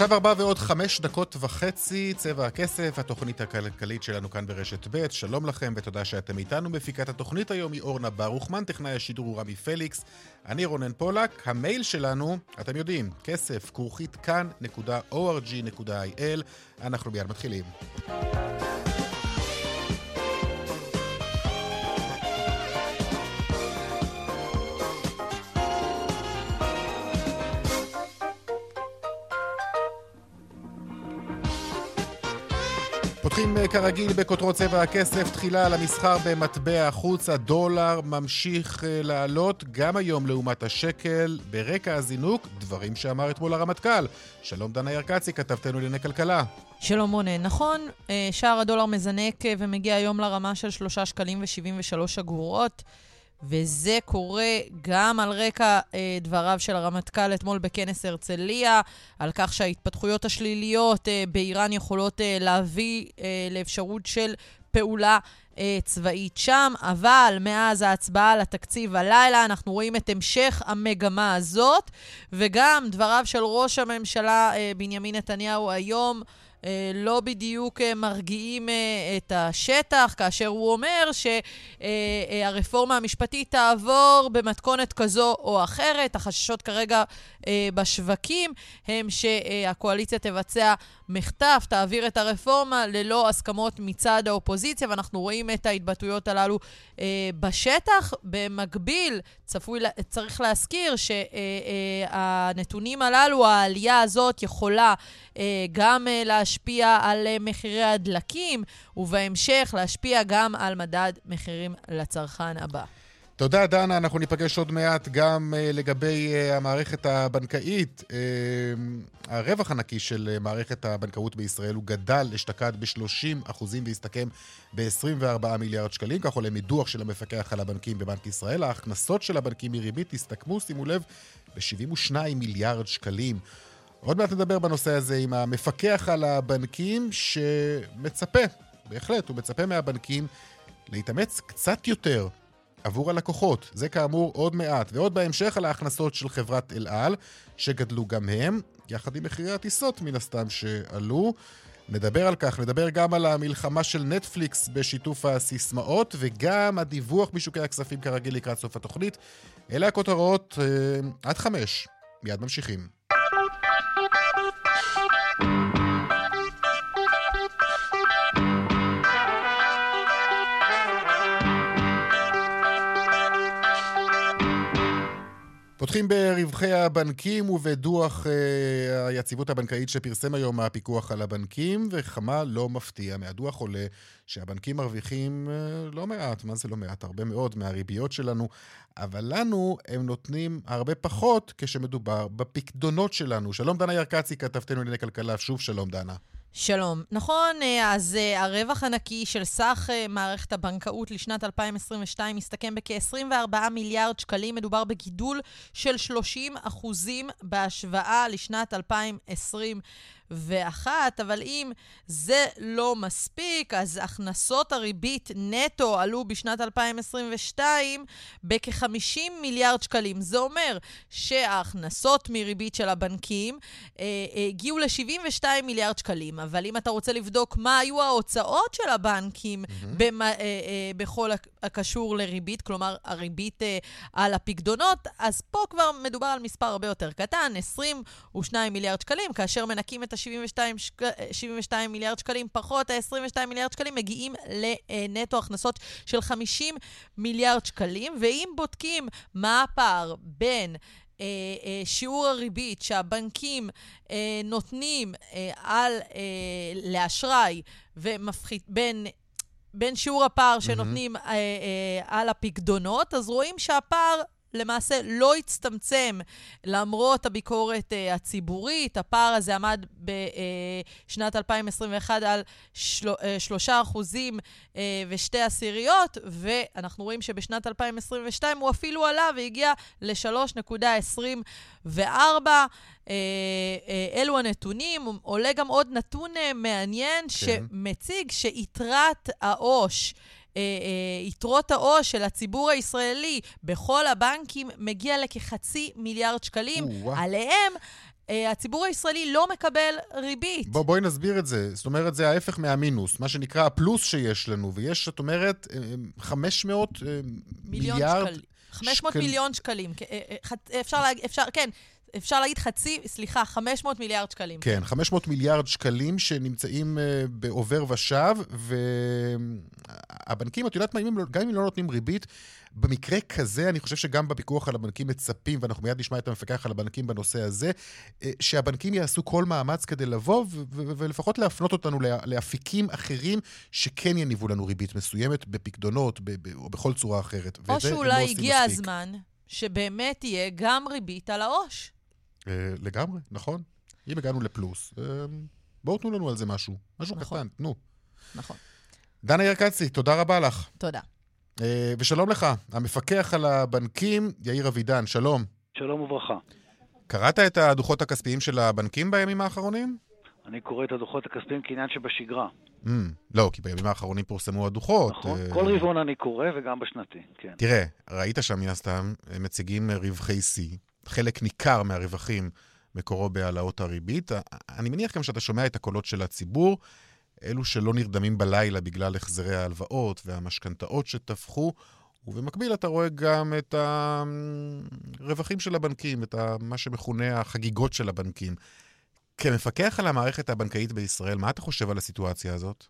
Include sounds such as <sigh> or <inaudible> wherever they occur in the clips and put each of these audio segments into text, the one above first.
עכשיו ארבע ועוד חמש דקות וחצי, צבע הכסף, התוכנית הכלכלית שלנו כאן ברשת ב', שלום לכם ותודה שאתם איתנו. מפיקת התוכנית היום היא אורנה ברוכמן, טכנאי השידור הוא רמי פליקס, אני רונן פולק, המייל שלנו, אתם יודעים, כסף, כרוכית כאן.org.il, אנחנו מיד מתחילים. פותחים אה, כרגיל בכותרות צבע הכסף, תחילה על המסחר במטבע החוץ, הדולר ממשיך אה, לעלות גם היום לעומת השקל, ברקע הזינוק, דברים שאמר אתמול הרמטכ"ל. שלום דנה ירקצי, כתבתנו לענייני כלכלה. שלום רונן, נכון, אה, שער הדולר מזנק ומגיע היום לרמה של 3 שקלים ו-73 אגורות. וזה קורה גם על רקע אה, דבריו של הרמטכ"ל אתמול בכנס הרצליה, על כך שההתפתחויות השליליות אה, באיראן יכולות אה, להביא אה, לאפשרות של פעולה אה, צבאית שם, אבל מאז ההצבעה על התקציב הלילה אנחנו רואים את המשך המגמה הזאת, וגם דבריו של ראש הממשלה אה, בנימין נתניהו היום, לא בדיוק אה, מרגיעים אה, את השטח, כאשר הוא אומר שהרפורמה המשפטית תעבור במתכונת כזו או אחרת. החששות כרגע בשווקים הם שהקואליציה תבצע מחטף, תעביר את הרפורמה ללא הסכמות מצד האופוזיציה, ואנחנו רואים את ההתבטאויות הללו בשטח. במקביל, צפוי, צריך להזכיר שהנתונים הללו, העלייה הזאת יכולה גם להשאיר להשפיע על אה, מחירי הדלקים, ובהמשך להשפיע גם על מדד מחירים לצרכן הבא. תודה, דנה. אנחנו ניפגש עוד מעט גם uh, לגבי uh, המערכת הבנקאית. Uh, הרווח הנקי של uh, מערכת הבנקאות בישראל הוא גדל אשתקד ב-30 אחוזים והסתכם ב-24 מיליארד שקלים, כך עולה מדוח של המפקח על הבנקים בבנק ישראל. ההכנסות של הבנקים מריבית הסתכמו, שימו לב, ב-72 מיליארד שקלים. עוד מעט נדבר בנושא הזה עם המפקח על הבנקים, שמצפה, בהחלט, הוא מצפה מהבנקים להתאמץ קצת יותר עבור הלקוחות. זה כאמור עוד מעט. ועוד בהמשך על ההכנסות של חברת אל על, שגדלו גם הם, יחד עם מחירי הטיסות מן הסתם שעלו. נדבר על כך, נדבר גם על המלחמה של נטפליקס בשיתוף הסיסמאות, וגם הדיווח משוקי הכספים כרגיל לקראת סוף התוכנית. אלה הכותרות אה, עד חמש. מיד ממשיכים. פותחים ברווחי הבנקים ובדוח אה, היציבות הבנקאית שפרסם היום הפיקוח על הבנקים, וכמה לא מפתיע. מהדוח עולה שהבנקים מרוויחים אה, לא מעט, מה זה לא מעט? הרבה מאוד מהריביות שלנו, אבל לנו הם נותנים הרבה פחות כשמדובר בפקדונות שלנו. שלום דנה ירקצי, כתבתנו לענייני כלכלה, שוב שלום דנה. שלום. נכון, אה, אז uh, הרווח הנקי של סך uh, מערכת הבנקאות לשנת 2022 מסתכם בכ-24 מיליארד שקלים. מדובר בגידול של 30 אחוזים בהשוואה לשנת 2020. אבל אם זה לא מספיק, אז הכנסות הריבית נטו עלו בשנת 2022 בכ-50 מיליארד שקלים. זה אומר שההכנסות מריבית של הבנקים אה, אה, הגיעו ל-72 מיליארד שקלים, אבל אם אתה רוצה לבדוק מה היו ההוצאות של הבנקים mm-hmm. במה, אה, אה, בכל הקשור לריבית, כלומר הריבית אה, על הפקדונות, אז פה כבר מדובר על מספר הרבה יותר קטן, 22 מיליארד שקלים, כאשר מנקים את ה... 72, שק... 72 מיליארד שקלים, פחות ה-22 מיליארד שקלים, מגיעים לנטו הכנסות של 50 מיליארד שקלים. ואם בודקים מה הפער בין... אה, אה, שיעור הריבית שהבנקים אה, נותנים אה, על, אה, לאשראי ומפחית בין בין שיעור הפער שנותנים mm-hmm. אה, אה, על הפקדונות, אז רואים שהפער למעשה לא הצטמצם למרות הביקורת uh, הציבורית. הפער הזה עמד בשנת 2021 על של, uh, 3 אחוזים uh, ושתי עשיריות, ואנחנו רואים שבשנת 2022 הוא אפילו עלה והגיע ל-3.24. אלו הנתונים. עולה גם עוד נתון מעניין כן. שמציג שיתרת העו"ש אה, אה, יתרות העו"ש של הציבור הישראלי בכל הבנקים מגיע לכחצי מיליארד שקלים. עליהם אה, הציבור הישראלי לא מקבל ריבית. בוא, בואי נסביר את זה. זאת אומרת, זה ההפך מהמינוס, מה שנקרא הפלוס שיש לנו, ויש, את אומרת, 500 מיליארד... שקל... 500 שקל... מיליון שקלים. אפשר להגיד, אפשר, כן, אפשר להגיד חצי, סליחה, 500 מיליארד שקלים. כן, 500 מיליארד שקלים שנמצאים uh, בעובר ושב, והבנקים, את יודעת מה, לא- גם אם לא נותנים ריבית, במקרה כזה, אני חושב שגם בפיקוח על הבנקים מצפים, ואנחנו מיד נשמע את המפקח על הבנקים בנושא הזה, אה, שהבנקים יעשו כל מאמץ כדי לבוא ולפחות להפנות אותנו לאפיקים אחרים שכן יניבו לנו ריבית מסוימת בפקדונות או בכל צורה אחרת. או שאולי לא הגיע מספיק. הזמן שבאמת תהיה גם ריבית על העו"ש. אה, לגמרי, נכון. אם הגענו לפלוס, אה, בואו תנו לנו על זה משהו. משהו נכון. קטן, תנו. נכון. דנה ירקצי, תודה רבה לך. תודה. אה, ושלום לך, המפקח על הבנקים, יאיר אבידן, שלום. שלום וברכה. קראת את הדוחות הכספיים של הבנקים בימים האחרונים? אני קורא את הדוחות הכספיים כעניין שבשגרה. Mm, לא, כי בימים האחרונים פורסמו הדוחות. נכון, uh... כל רבעון אני קורא וגם בשנתי, כן. תראה, ראית שם מן הסתם, הם מציגים רווחי שיא, חלק ניכר מהרווחים מקורו בהעלאות הריבית. אני מניח גם שאתה שומע את הקולות של הציבור, אלו שלא נרדמים בלילה בגלל החזרי ההלוואות והמשכנתאות שטפחו, ובמקביל אתה רואה גם את הרווחים של הבנקים, את מה שמכונה החגיגות של הבנקים. כמפקח על המערכת הבנקאית בישראל, מה אתה חושב על הסיטואציה הזאת?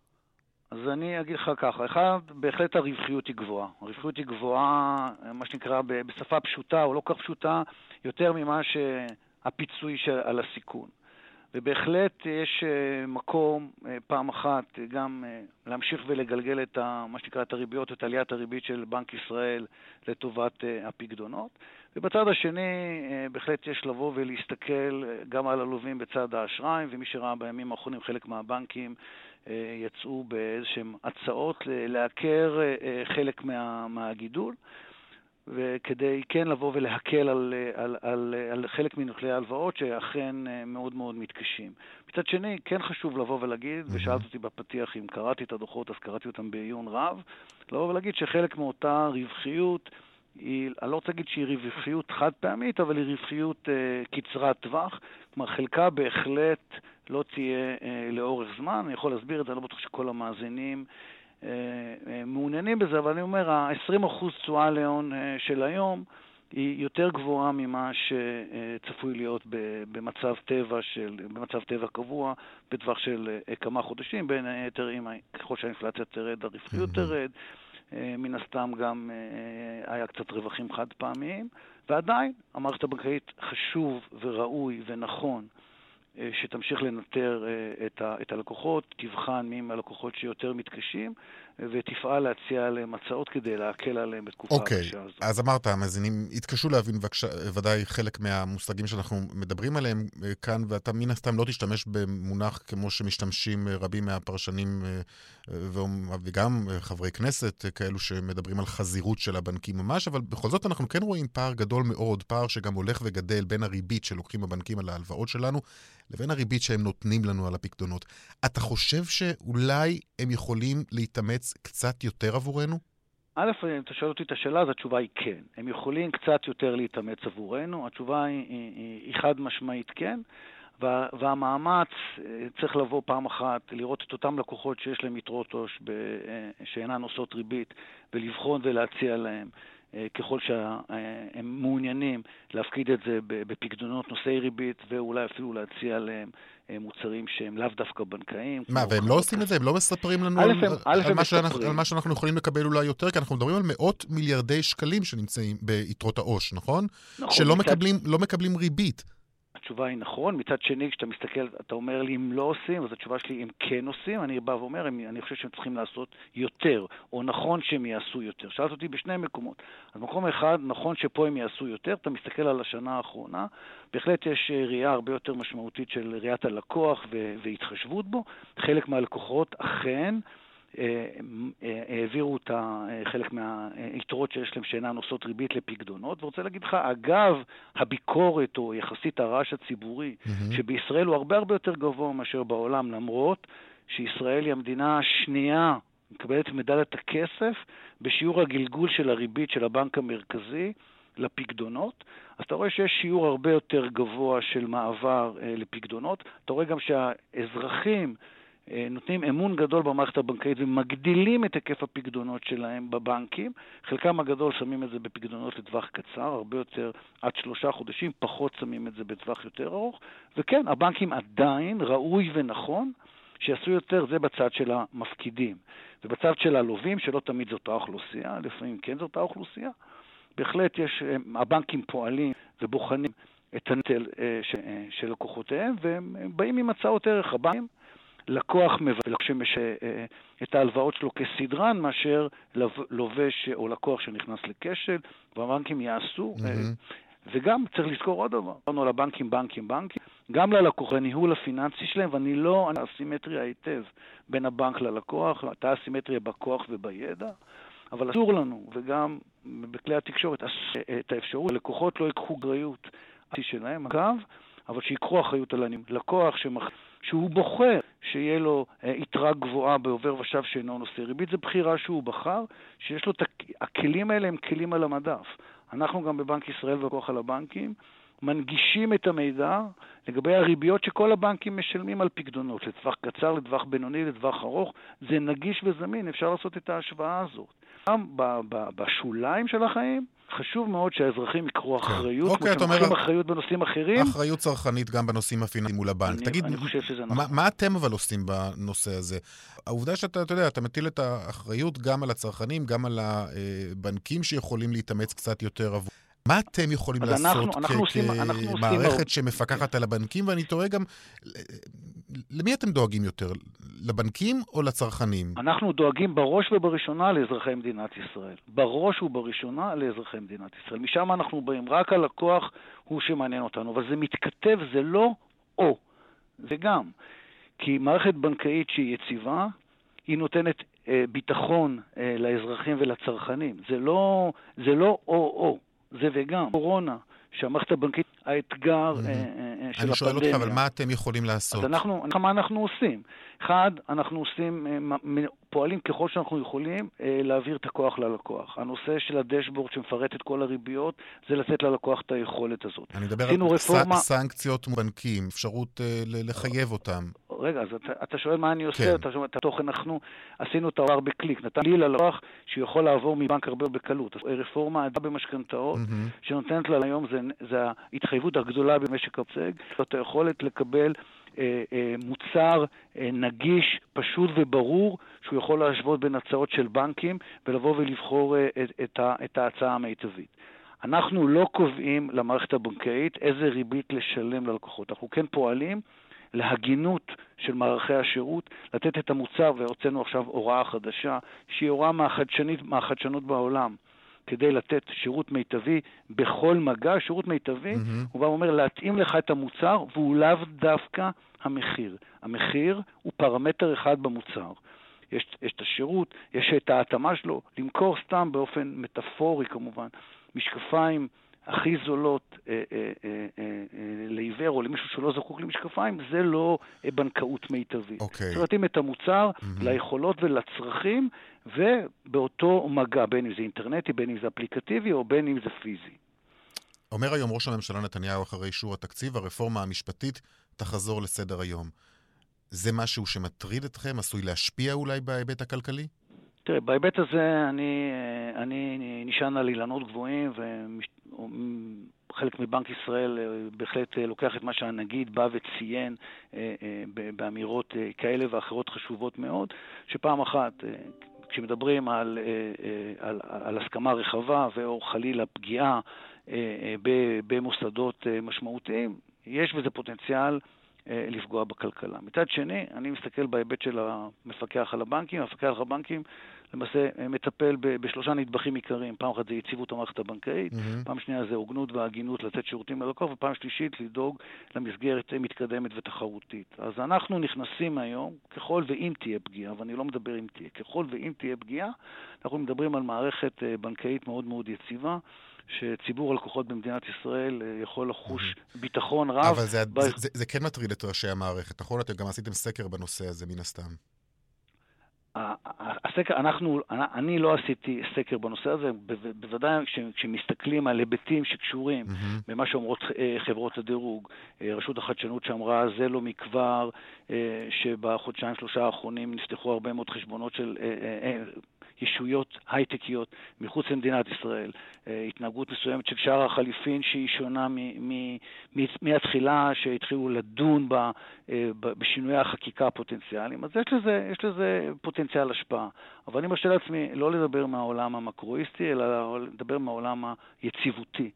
אז אני אגיד לך ככה, אחד, בהחלט הרווחיות היא גבוהה. הרווחיות היא גבוהה, מה שנקרא, בשפה פשוטה או לא כך פשוטה, יותר ממה שהפיצוי על הסיכון. ובהחלט יש אה, מקום אה, פעם אחת גם אה, להמשיך ולגלגל את ה, מה שנקרא את הריביות, את עליית הריבית של בנק ישראל לטובת הפקדונות. ובצד השני, בהחלט יש לבוא ולהסתכל גם על הלווים בצד האשראי, ומי שראה בימים האחרונים חלק מהבנקים יצאו באיזשהם הצעות לעקר חלק מה, מהגידול. וכדי כן לבוא ולהקל על, על, על, על חלק מנוטלי ההלוואות שאכן אה, מאוד מאוד מתקשים. מצד שני, כן חשוב לבוא ולהגיד, mm-hmm. ושאלת אותי בפתיח אם קראתי את הדוחות, אז קראתי אותם בעיון רב, לבוא ולהגיד שחלק מאותה רווחיות, היא, אני לא רוצה להגיד שהיא רווחיות חד פעמית, אבל היא רווחיות אה, קצרת טווח. כלומר, חלקה בהחלט לא תהיה אה, לאורך זמן. אני יכול להסביר את זה, אני לא בטוח שכל המאזינים אה, אה, מעוניינים בזה, אבל אני אומר, ה-20% תשואה להון אה, של היום היא יותר גבוהה ממה שצפוי להיות במצב טבע, של, במצב טבע קבוע, בטווח של כמה חודשים, בין היתר, ככל שהאינפלציה תרד, הרווחיות תרד. מן הסתם גם היה קצת רווחים חד פעמיים, ועדיין המערכת הבנקאית חשוב וראוי ונכון אה, שתמשיך לנטר אה, את הלקוחות, תבחן מי הם הלקוחות שיותר מתקשים, ותפעל להציע להם הצעות כדי להקל עליהם בתקופה okay, הקשה הזאת. אוקיי, אז אמרת, המאזינים התקשו להבין בקש... ודאי חלק מהמושגים שאנחנו מדברים עליהם אה, כאן, ואתה מן הסתם לא תשתמש במונח כמו שמשתמשים רבים מהפרשנים וגם חברי כנסת כאלו שמדברים על חזירות של הבנקים ממש, אבל בכל זאת אנחנו כן רואים פער גדול מאוד, פער שגם הולך וגדל בין הריבית שלוקחים הבנקים על ההלוואות שלנו לבין הריבית שהם נותנים לנו על הפקדונות. אתה חושב שאולי הם יכולים להתאמץ קצת יותר עבורנו? א', אם אתה שואל אותי את השאלה, אז התשובה היא כן. הם יכולים קצת יותר להתאמץ עבורנו, התשובה היא, היא, היא חד משמעית כן, וה, והמאמץ אה, צריך לבוא פעם אחת, לראות את אותם לקוחות שיש להם יתרות עו"ש אה, שאינן עושות ריבית, ולבחון ולהציע להם ככל שהם מעוניינים להפקיד את זה בפקדונות נושאי ריבית, ואולי אפילו להציע להם אה, מוצרים שהם לאו דווקא בנקאיים. מה, והם לא עושים את זה? הם לא מספרים לנו על, על, על, מה שאנחנו, על מה שאנחנו יכולים לקבל אולי יותר? כי אנחנו מדברים על מאות מיליארדי שקלים שנמצאים ביתרות העו"ש, נכון? נכון. שלא מקבלים, לא מקבלים ריבית. התשובה היא נכון. מצד שני, כשאתה מסתכל, אתה אומר לי אם לא עושים, אז התשובה שלי אם כן עושים. אני בא ואומר, אני חושב שהם צריכים לעשות יותר, או נכון שהם יעשו יותר. שאלת אותי בשני מקומות. אז מקום אחד, נכון שפה הם יעשו יותר, אתה מסתכל על השנה האחרונה, בהחלט יש אה, ראייה הרבה יותר משמעותית של ראיית הלקוח והתחשבות בו. חלק מהלקוחות אכן העבירו את חלק מהיתרות שיש להם שאינן עושות ריבית לפקדונות. ורוצה להגיד לך, אגב הביקורת או יחסית הרעש הציבורי, mm-hmm. שבישראל הוא הרבה הרבה יותר גבוה מאשר בעולם, למרות שישראל היא המדינה השנייה מקבלת מדליית הכסף בשיעור הגלגול של הריבית של הבנק המרכזי לפקדונות, אז אתה רואה שיש שיעור הרבה יותר גבוה של מעבר אה, לפקדונות. אתה רואה גם שהאזרחים אה, נותנים אמון גדול במערכת הבנקאית ומגדילים את היקף הפקדונות שלהם בבנקים. חלקם הגדול שמים את זה בפקדונות לטווח קצר, הרבה יותר עד שלושה חודשים, פחות שמים את זה בטווח יותר ארוך. וכן, הבנקים עדיין, ראוי ונכון, שיעשו יותר, זה בצד של המפקידים. ובצד של הלווים, שלא תמיד זאת אותה אוכלוסייה, לפעמים כן זאת אותה אוכלוסייה, בהחלט יש, אה, הבנקים פועלים ובוחנים את הנטל אה, של לקוחותיהם, והם באים עם הצעות ערך. הבנקים לקוח מבקש אה, את ההלוואות שלו כסדרן מאשר לובש או לקוח שנכנס לכשל, והבנקים יעשו. Mm-hmm. וגם צריך לזכור עוד דבר, דיברנו על הבנקים, בנקים, בנקים, גם ללקוח, לניהול הפיננסי שלהם, ואני לא, אני אסימטריה היטב בין הבנק ללקוח, הייתה אסימטריה בכוח ובידע, אבל אסור לנו, וגם בכלי התקשורת, את האפשרות, הלקוחות לא ייקחו גריות שלהם, אגב, אבל שיקחו אחריות על הניהול. לקוח שמח... שהוא בוחר שיהיה לו אה, יתרה גבוהה בעובר ושב שאינו נושא ריבית, זו בחירה שהוא בחר, שיש לו את הכלים האלה הם כלים על המדף. אנחנו גם בבנק ישראל ובכוח על הבנקים מנגישים את המידע לגבי הריביות שכל הבנקים משלמים על פקדונות, לטווח קצר, לטווח בינוני, לטווח ארוך. זה נגיש וזמין, אפשר לעשות את ההשוואה הזאת. גם בשוליים של החיים, חשוב מאוד שהאזרחים יקחו כן. אחריות, אוקיי, כמו שהם אחריות בנושאים אחרים. אחריות צרכנית גם בנושאים הפיננסיים מול הבנק. אני, תגיד, אני חושב שזה נכון. מה, מה אתם אבל עושים בנושא הזה? העובדה שאתה, אתה יודע, אתה מטיל את האחריות גם על הצרכנים, גם על הבנקים שיכולים להתאמץ קצת יותר עבור... מה אתם יכולים לעשות אנחנו, אנחנו כמערכת שמפקחת על הבנקים? ואני תוהה גם, למי אתם דואגים יותר? לבנקים או לצרכנים? אנחנו דואגים בראש ובראשונה לאזרחי מדינת ישראל. בראש ובראשונה לאזרחי מדינת ישראל. משם אנחנו באים. רק הלקוח הוא שמעניין אותנו. אבל זה מתכתב, זה לא או, זה גם. כי מערכת בנקאית שהיא יציבה, היא נותנת אה, ביטחון אה, לאזרחים ולצרכנים. זה לא, זה לא או-או. זה וגם. קורונה, שהמערכת הבנקית, האתגר mm-hmm. של הפנדמיה. אני שואל אותך, אבל מה אתם יכולים לעשות? אז אנחנו, מה אנחנו עושים? אחד, אנחנו עושים, פועלים ככל שאנחנו יכולים להעביר את הכוח ללקוח. הנושא של הדשבורד שמפרט את כל הריביות, זה לתת ללקוח את היכולת הזאת. אני מדבר על רפורמה... סנקציות מבנקים, אפשרות לחייב אותם. רגע, אז אתה, אתה שואל מה אני עושה, כן. אתה שואל את התוכן, אנחנו עשינו את העבר בקליק, נתן לי ללקוח שיכול לעבור מבנק הרבה בקלות. רפורמה עדה במשכנתאות, mm-hmm. שנותנת לה היום, זה, זה ההתחייבות הגדולה במשק הפסג, זאת היכולת לקבל אה, אה, מוצר אה, נגיש, פשוט וברור, שהוא יכול להשוות בין הצעות של בנקים ולבוא ולבחור אה, את, ההצעה המיטבית. אנחנו לא קובעים למערכת הבנקאית איזה ריבית לשלם ללקוחות. אנחנו כן פועלים להגינות של מערכי השירות, לתת את המוצר, והוצאנו עכשיו הוראה חדשה, שהיא הוראה מהחדשנות בעולם. כדי לתת שירות מיטבי בכל מגע, שירות מיטבי, mm-hmm. הוא בא ואומר להתאים לך את המוצר, והוא לאו דווקא המחיר. המחיר הוא פרמטר אחד במוצר. יש, יש את השירות, יש את ההתאמה שלו, למכור סתם באופן מטאפורי כמובן, משקפיים הכי זולות אה, אה, אה, אה, אה, לעיוור או למישהו שלא זקוק למשקפיים, זה לא אה, בנקאות מיטבית. אוקיי. צריך להתאים את המוצר mm-hmm. ליכולות ולצרכים, ובאותו מגע, בין אם זה אינטרנטי, בין אם זה אפליקטיבי או בין אם זה פיזי. אומר היום ראש הממשלה נתניהו אחרי אישור התקציב, הרפורמה המשפטית תחזור לסדר היום. זה משהו שמטריד אתכם, עשוי להשפיע אולי בהיבט הכלכלי? תראה, בהיבט הזה אני, אני נשען על אילנות גבוהים, וחלק מבנק ישראל אה, בהחלט אה, לוקח את מה שהנגיד בא וציין אה, באמירות כאלה ואחרות חשובות מאוד, שפעם אחת, כשמדברים על, על, על הסכמה רחבה ואו חלילה פגיעה במוסדות משמעותיים, יש בזה פוטנציאל אה, לפגוע בכלכלה. מצד שני, אני מסתכל בהיבט של המפקח על הבנקים. המפקח על הבנקים למעשה אה, מטפל בשלושה נדבכים עיקריים. פעם אחת זה יציבות המערכת הבנקאית, mm-hmm. פעם שנייה זה הוגנות והגינות לתת שירותים ללקוח, ופעם שלישית לדאוג למסגרת מתקדמת ותחרותית. אז אנחנו נכנסים היום, ככל ואם תהיה פגיעה, ואני לא מדבר אם תהיה, ככל ואם תהיה פגיעה, אנחנו מדברים על מערכת אה, בנקאית מאוד מאוד יציבה. שציבור הלקוחות במדינת ישראל אה, יכול לחוש ביטחון רב. אבל זה, ב... זה, זה, זה כן מטריד את ראשי המערכת, נכון? אתם גם עשיתם סקר בנושא הזה, מן הסתם. הסקר, אנחנו, אני לא עשיתי סקר בנושא הזה, בוודאי כשמסתכלים על היבטים שקשורים mm-hmm. במה שאומרות אה, חברות הדירוג, אה, רשות החדשנות שאמרה זה לא מכבר, שבחודשיים שלושה האחרונים נפתחו הרבה מאוד חשבונות של ישויות הייטקיות מחוץ למדינת ישראל, אה, התנהגות מסוימת של שער החליפין שהיא שונה מהתחילה שהתחילו לדון בה, אה, בשינויי החקיקה הפוטנציאליים, אז יש לזה, יש לזה פוטנציאל השפעה. אבל אני מרשה לעצמי לא לדבר מהעולם המקרואיסטי, אלא לדבר מהעולם היציבותי.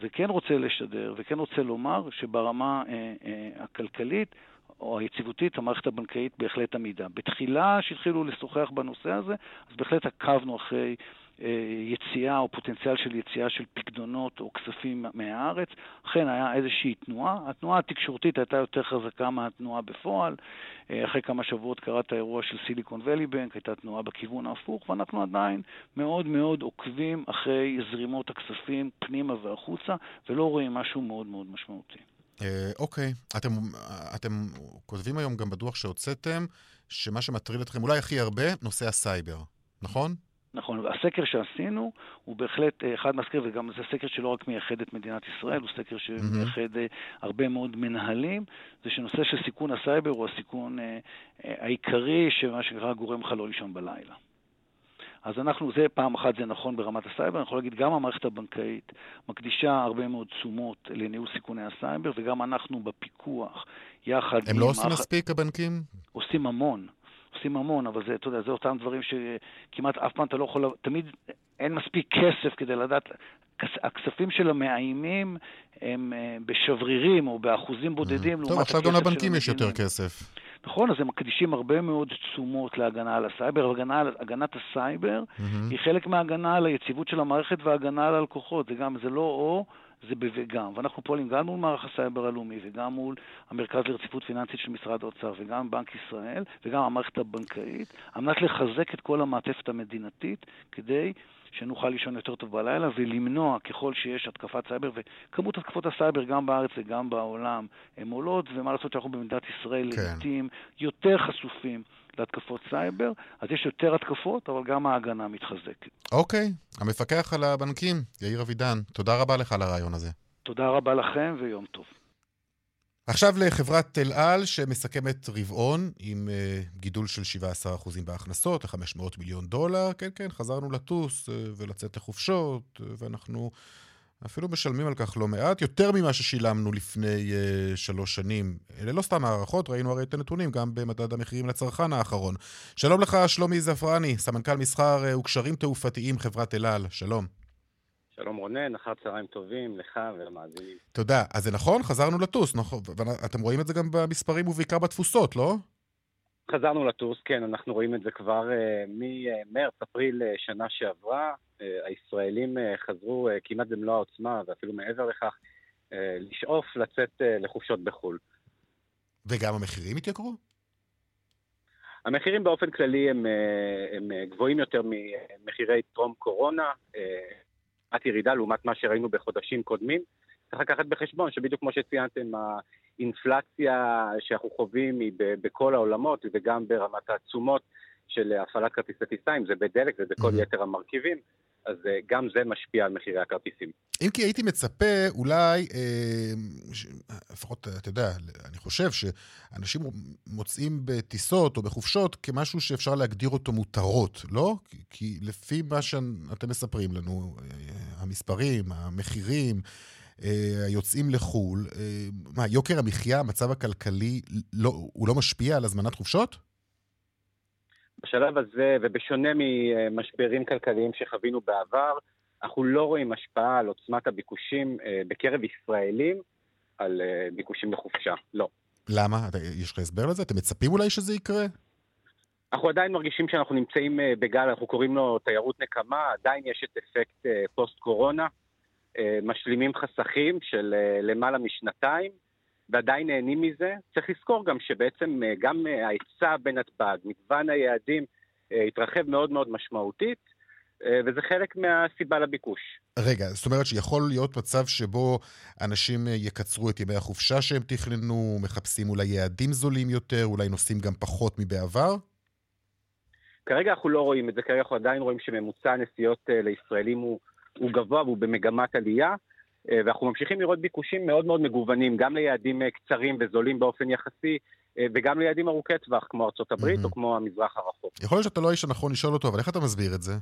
וכן רוצה לשדר, וכן רוצה לומר שברמה אה, אה, הכלכלית, או היציבותית, המערכת הבנקאית בהחלט עמידה. בתחילה, שהתחילו לשוחח בנושא הזה, אז בהחלט עקבנו אחרי אה, יציאה או פוטנציאל של יציאה של פקדונות או כספים מהארץ. אכן היה איזושהי תנועה. התנועה התקשורתית הייתה יותר חזקה מהתנועה בפועל. אה, אחרי כמה שבועות קרה את האירוע של סיליקון ואלי בנק, הייתה תנועה בכיוון ההפוך, ואנחנו עדיין מאוד מאוד עוקבים אחרי זרימות הכספים פנימה והחוצה, ולא רואים משהו מאוד מאוד משמעותי. אה, אוקיי, אתם, אתם כותבים היום גם בדוח שהוצאתם, שמה שמטריד אתכם אולי הכי הרבה, נושא הסייבר, נכון? נכון, הסקר שעשינו הוא בהחלט אה, אחד מהסקר, וגם זה סקר שלא רק מייחד את מדינת ישראל, הוא סקר שמייחד mm-hmm. הרבה מאוד מנהלים, זה שנושא של סיכון הסייבר הוא הסיכון העיקרי, שמה שנקרא גורם לך לא לישון בלילה. אז אנחנו, זה פעם אחת זה נכון ברמת הסייבר, אני יכול להגיד, גם המערכת הבנקאית מקדישה הרבה מאוד תשומות לניהול סיכוני הסייבר, וגם אנחנו בפיקוח, יחד הם לא עושים מספיק, הבנקים? עושים המון. עושים המון, אבל זה, אתה יודע, זה אותם דברים שכמעט אף פעם אתה לא יכול, תמיד אין מספיק כסף כדי לדעת, הכספים של המאיימים הם אה, בשברירים או באחוזים בודדים mm. טוב, עכשיו גם לבנקים יש יותר כסף. נכון, אז הם מקדישים הרבה מאוד תשומות להגנה על הסייבר, הגנה, הגנת הסייבר mm-hmm. היא חלק מההגנה על היציבות של המערכת וההגנה על הלקוחות, זה גם, זה לא או, זה וגם. ואנחנו פועלים גם מול מערך הסייבר הלאומי וגם מול המרכז לרציפות פיננסית של משרד האוצר וגם בנק ישראל וגם המערכת הבנקאית, על מנת לחזק את כל המעטפת המדינתית כדי שנוכל לישון יותר טוב בלילה ולמנוע ככל שיש התקפת סייבר, וכמות התקפות הסייבר גם בארץ וגם בעולם הן עולות, ומה לעשות שאנחנו במדינת ישראל כן. לעיתים יותר חשופים להתקפות סייבר, אז יש יותר התקפות, אבל גם ההגנה מתחזקת. אוקיי, המפקח על הבנקים, יאיר אבידן, תודה רבה לך על הרעיון הזה. תודה רבה לכם ויום טוב. עכשיו לחברת אל על, שמסכמת רבעון עם uh, גידול של 17% בהכנסות, ל-500 מיליון דולר. כן, כן, חזרנו לטוס uh, ולצאת לחופשות, uh, ואנחנו אפילו משלמים על כך לא מעט, יותר ממה ששילמנו לפני uh, שלוש שנים. אלה לא סתם הערכות, ראינו הרי את הנתונים גם במדד המחירים לצרכן האחרון. שלום לך, שלומי זפרני, סמנכ"ל מסחר uh, וקשרים תעופתיים, חברת אל על. שלום. שלום רונן, אחר צהריים טובים לך ולמאזינים. תודה. אז זה נכון, חזרנו לטוס, נכון? ואתם רואים את זה גם במספרים ובעיקר בתפוסות, לא? חזרנו לטוס, כן, אנחנו רואים את זה כבר uh, ממרץ, אפריל uh, שנה שעברה. Uh, הישראלים uh, חזרו uh, כמעט במלוא העוצמה, ואפילו מעבר לכך, uh, לשאוף לצאת uh, לחופשות בחו"ל. וגם המחירים התייקרו? המחירים באופן כללי הם, הם גבוהים יותר ממחירי טרום קורונה. מעט ירידה לעומת מה שראינו בחודשים קודמים. צריך לקחת בחשבון שבדיוק כמו שציינתם, האינפלציה שאנחנו חווים היא בכל העולמות וגם ברמת התשומות של הפעלת כרטיסי טיסה, אם זה בדלק ובכל. יתר המרכיבים. אז אה, גם זה משפיע על מחירי הכרטיסים. אם כי הייתי מצפה, אולי, אה. לפחות, אתה יודע, אני חושב שאנשים מוצאים בטיסות או בחופשות כמשהו שאפשר להגדיר אותו מותרות, לא? כי, לפי מה שאתם מספרים לנו, אה, המספרים, המחירים, היוצאים לחו"ל, מה, יוקר המחיה, המצב הכלכלי, לא, הוא לא משפיע על הזמנת חופשות? בשלב הזה, ובשונה ממשברים כלכליים שחווינו בעבר, אנחנו לא רואים השפעה על עוצמת הביקושים אה, בקרב ישראלים על אה, ביקושים לחופשה, לא. למה? יש לך הסבר לזה? אתם מצפים אולי שזה יקרה? אנחנו עדיין מרגישים שאנחנו נמצאים אה, בגל, אנחנו קוראים לו תיירות נקמה, עדיין יש את אפקט פוסט-קורונה, משלימים חסכים של למעלה משנתיים, ועדיין נהנים מזה. צריך לזכור גם שבעצם גם ההיצע בנתב"ג, מגוון היעדים, התרחב מאוד מאוד משמעותית. אה, וזה חלק מהסיבה לביקוש. רגע, זאת אומרת שיכול להיות מצב שבו אנשים אה, יקצרו את ימי החופשה שהם תכננו, מחפשים אולי יעדים זולים יותר, אולי נוסעים גם פחות מבעבר? כרגע אנחנו לא רואים את זה, כרגע אנחנו עדיין רואים שממוצע הנסיעות אה, לישראלים הוא, הוא גבוה והוא במגמת עלייה, ואנחנו ממשיכים לראות ביקושים מאוד מאוד מגוונים, גם ליעדים קצרים וזולים באופן יחסי, וגם ליעדים ארוכי טווח, כמו ארצות הברית mm-hmm. או כמו המזרח הרחוק. יכול להיות שאתה לא האיש הנכון לשאול אותו, אבל איך אתה מסביר את זה?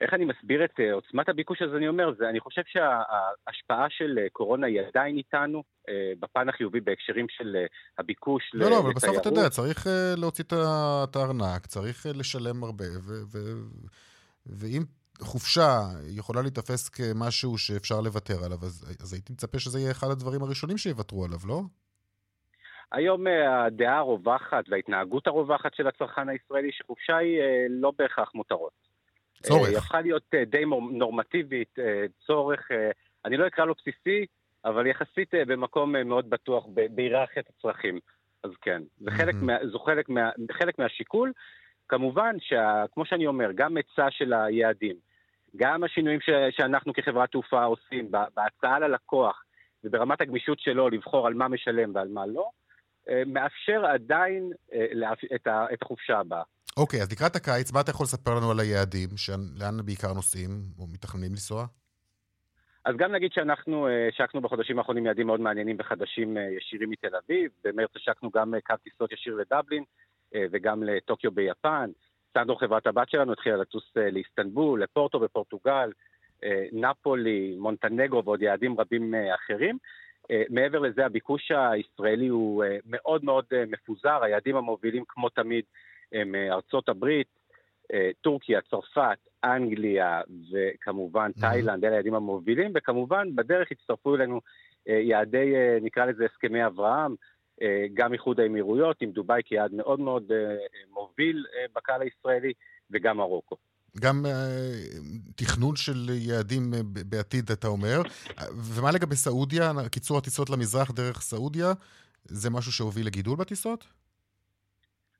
איך אני מסביר את uh, עוצמת הביקוש? אז אני אומר, זה, אני חושב שההשפעה של uh, קורונה היא עדיין איתנו, uh, בפן החיובי בהקשרים של uh, הביקוש לא, לתיירות. לא, לא, אבל בסוף אתה יודע, צריך uh, להוציא את הארנק, צריך uh, לשלם הרבה, ו- ו- ואם חופשה יכולה להיתפס כמשהו שאפשר לוותר עליו, אז, אז הייתי מצפה שזה יהיה אחד הדברים הראשונים שיוותרו עליו, לא? היום הדעה הרווחת וההתנהגות הרווחת של הצרכן הישראלי, שחופשה היא לא בהכרח מותרות. צורך. היא הפכה להיות אה, די נורמטיבית, אה, צורך, אה, אני לא אקרא לו בסיסי, אבל יחסית במקום מאוד בטוח בהיררכיית הצרכים. אז כן, זה חלק, מה, זו חלק, מה, חלק מהשיקול. כמובן, שכמו שאני אומר, גם היצע של היעדים, גם השינויים ש, שאנחנו כחברת תעופה עושים בהצעה ללקוח וברמת הגמישות שלו לבחור על מה משלם ועל מה לא, מאפשר עדיין את החופשה הבאה. אוקיי, אז לקראת הקיץ, מה אתה יכול לספר לנו על היעדים? לאן בעיקר נוסעים או מתכננים לנסוע? אז גם נגיד שאנחנו אה, השקנו בחודשים האחרונים יעדים מאוד מעניינים וחדשים אה, ישירים מתל אביב. במרץ השקנו גם אה, קו טיסות ישיר לדבלין וגם לטוקיו ביפן. סנדור, חברת הבת שלנו, התחילה לטוס לאיסטנבול, לפורטו בפורטוגל, נפולי, מונטנגרו ועוד יעדים רבים אחרים. מעבר לזה, הביקוש הישראלי הוא מאוד מאוד מפוזר, היעדים המובילים כמו תמיד הם אה, ארצות הברית, אה, טורקיה, צרפת, אנגליה וכמובן mm-hmm. תאילנד, אלה היעדים המובילים, וכמובן בדרך הצטרפו אלינו אה, יעדי, נקרא לזה הסכמי אברהם, גם איחוד האמירויות, עם דובאי כיעד מאוד מאוד מוביל בקהל הישראלי, וגם מרוקו. גם תכנון של יעדים בעתיד, אתה אומר. ומה לגבי סעודיה? קיצור הטיסות למזרח דרך סעודיה, זה משהו שהוביל לגידול בטיסות?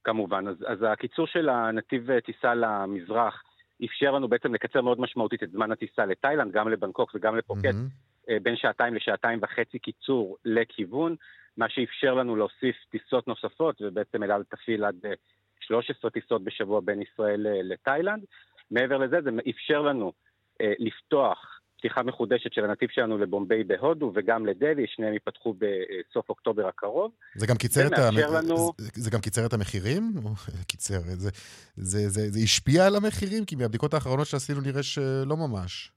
כמובן. אז, אז הקיצור של הנתיב אה, טיסה למזרח אפשר לנו בעצם לקצר מאוד משמעותית את זמן הטיסה לתאילנד, גם לבנקוק וגם לפוקט, mm-hmm. בין שעתיים לשעתיים וחצי קיצור לכיוון, מה שאפשר לנו להוסיף טיסות נוספות, ובעצם אלעד תפעיל עד 13 אה, טיסות בשבוע בין ישראל לתאילנד. מעבר לזה, זה אפשר לנו לפתוח פתיחה מחודשת של הנתיב שלנו לבומביי בהודו וגם לדלהי, שניהם ייפתחו בסוף אוקטובר הקרוב. זה גם קיצר, את, המ... לנו... זה, זה גם קיצר את המחירים? <laughs> קיצר, זה, זה, זה, זה השפיע על המחירים? כי מהבדיקות האחרונות שעשינו נראה שלא ממש.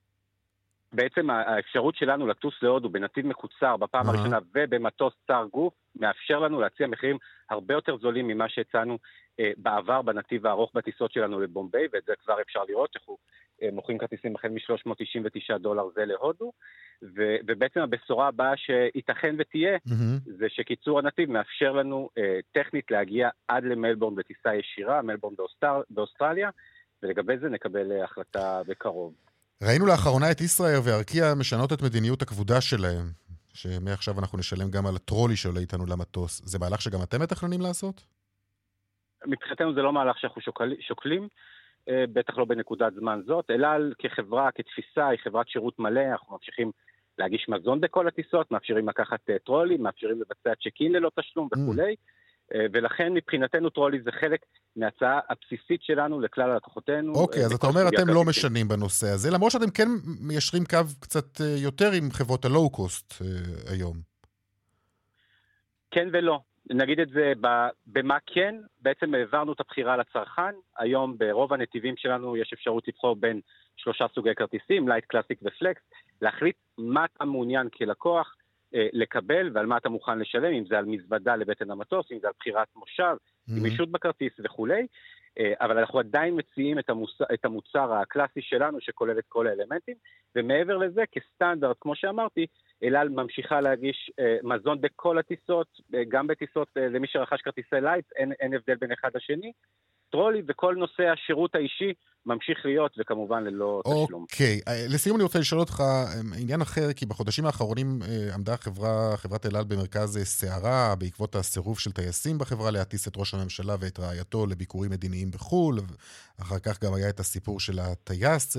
בעצם האפשרות שלנו לטוס להודו בנתיב מקוצר בפעם uh-huh. הראשונה ובמטוס צר גוף, מאפשר לנו להציע מחירים הרבה יותר זולים ממה שהצענו אה, בעבר בנתיב הארוך בטיסות שלנו לבומביי, ואת זה כבר אפשר לראות, אנחנו אה, מוכרים כרטיסים החל מ-399 דולר זה להודו, ו- ובעצם הבשורה הבאה שייתכן ותהיה, mm-hmm. זה שקיצור הנתיב מאפשר לנו אה, טכנית להגיע עד למלבורן בטיסה ישירה, מלבורן באוסטר- באוסטרליה, ולגבי זה נקבל אה, החלטה בקרוב. ראינו לאחרונה את ישראייר וארקיע משנות את מדיניות הכבודה שלהם, שמעכשיו אנחנו נשלם גם על הטרולי שעולה איתנו למטוס. זה מהלך שגם אתם מתכננים לעשות? מבחינתנו זה לא מהלך שאנחנו שוקל, שוקלים, אה, בטח לא בנקודת זמן זאת. אל על כחברה, כתפיסה, היא חברת שירות מלא, אנחנו ממשיכים להגיש מזון בכל הטיסות, מאפשרים לקחת אה, טרולי, מאפשרים לבצע צ'ק אין ללא תשלום וכולי. Mm. אה, ולכן מבחינתנו טרולי זה חלק מההצעה הבסיסית שלנו לכלל לקוחותינו. אוקיי, אז אתה אומר אתם לא משנים בנושא הזה, למרות שאתם כן מיישרים קו קצת יותר עם חברות הלואו-קוסט היום. כן ולא. נגיד את זה במה כן, בעצם העברנו את הבחירה לצרכן. היום ברוב הנתיבים שלנו יש אפשרות לבחור בין שלושה סוגי כרטיסים, Lite, Classic ו Flex, להחליט מה אתה מעוניין כלקוח אה, לקבל ועל מה אתה מוכן לשלם, אם זה על מזוודה לבטן המטוס, אם זה על בחירת מושב, mm-hmm. גמישות בכרטיס וכולי. אה, אבל אנחנו עדיין מציעים את המוצר, את המוצר הקלאסי שלנו שכולל את כל האלמנטים, ומעבר לזה, כסטנדרט, כמו שאמרתי, אל על ממשיכה להגיש אה, מזון בכל הטיסות, אה, גם בטיסות אה, למי שרכש כרטיסי Lite, אין, אין הבדל בין אחד לשני. טרולי וכל נושא השירות האישי ממשיך להיות, וכמובן ללא תשלום. אוקיי. אה, לסיום אני רוצה לשאול אותך עניין אחר, כי בחודשים האחרונים עמדה חברה, חברת אל על במרכז סערה בעקבות הסירוב של טייסים בחברה להטיס את ראש הממשלה ואת רעייתו לביקורים מדיניים בחו"ל. אחר כך גם היה את הסיפור של הטייס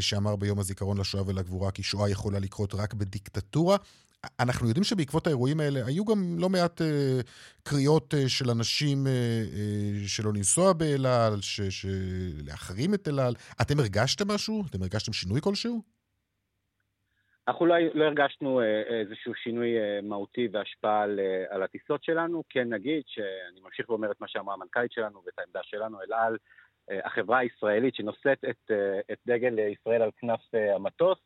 שאמר ביום הזיכרון לשואה ולגבורה כי שואה יכולה לקרות רק בדיקטטורה. אנחנו יודעים שבעקבות האירועים האלה היו גם לא מעט אה, קריאות אה, של אנשים אה, אה, שלא לנסוע באל על, להחרים את אל על. אתם הרגשתם משהו? אתם הרגשתם שינוי כלשהו? אנחנו לא, לא הרגשנו אה, איזשהו שינוי אה, מהותי והשפעה על, אה, על הטיסות שלנו. כן נגיד שאני ממשיך ואומר את מה שאמרה המנכ"לית שלנו ואת העמדה שלנו, אל על, אה, החברה הישראלית שנושאת את, אה, את דגל ישראל על כנף אה, המטוס,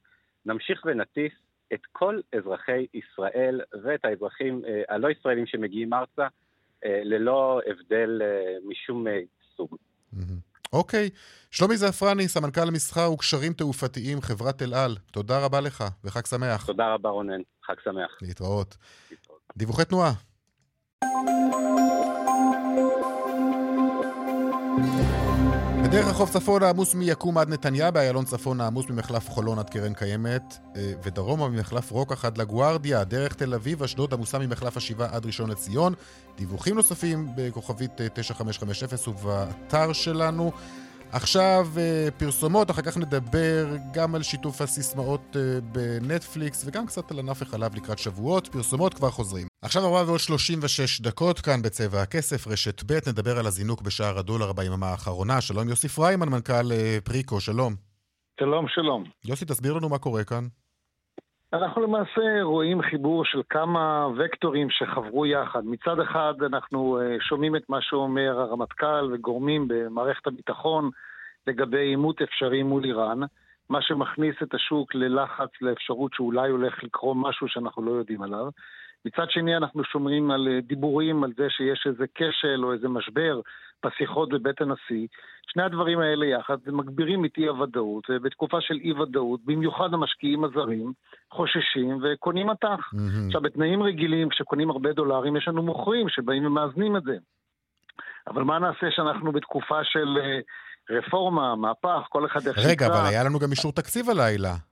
נמשיך ונטיס את כל אזרחי ישראל ואת האזרחים אה, הלא ישראלים שמגיעים ארצה אה, ללא הבדל אה, משום סוג. אוקיי. Okay. שלומי זעפרני, סמנכ"ל המסחר וקשרים תעופתיים, חברת אל על, תודה רבה לך וחג שמח. תודה רבה רונן, חג שמח. להתראות. להתראות. דיווחי תנועה. בדרך החוף צפון העמוס מיקום עד נתניה, באיילון צפון העמוס ממחלף חולון עד קרן קיימת, אה, ודרומה ממחלף רוקח עד לגוארדיה, דרך תל אביב, אשדוד עמוסה ממחלף השבעה עד ראשון לציון. דיווחים נוספים בכוכבית 9550 אה, ובאתר שלנו. עכשיו אה, פרסומות, אחר כך נדבר גם על שיתוף הסיסמאות בנטפליקס וגם קצת על ענף החלב לקראת שבועות. פרסומות כבר חוזרים. עכשיו ארבעה ועוד 36 דקות כאן בצבע הכסף, רשת ב', נדבר על הזינוק בשער הדולר ביממה האחרונה. שלום יוסי פריימן, מנכ"ל אה, פריקו, שלום. שלום, שלום. יוסי, תסביר לנו מה קורה כאן. אנחנו למעשה רואים חיבור של כמה וקטורים שחברו יחד. מצד אחד אנחנו אה, שומעים את מה שאומר הרמטכ"ל וגורמים במערכת הביטחון לגבי עימות אפשרי מול איראן, מה שמכניס את השוק ללחץ לאפשרות שאולי הולך לקרות משהו שאנחנו לא יודעים עליו. מצד שני אנחנו שומרים על אה, דיבורים על זה שיש איזה כשל או איזה משבר בשיחות בבית הנשיא. שני הדברים האלה יחד מגבירים את אי-הוודאות, ובתקופה של אי-ודאות, במיוחד המשקיעים הזרים, חוששים וקונים מטח. Mm-hmm. עכשיו, בתנאים רגילים, כשקונים הרבה דולרים, יש לנו מוכרים שבאים ומאזנים את זה. אבל מה נעשה שאנחנו בתקופה של אה, רפורמה, מהפך, כל אחד איך רגע, אבל היה לנו גם אישור תקציב הלילה.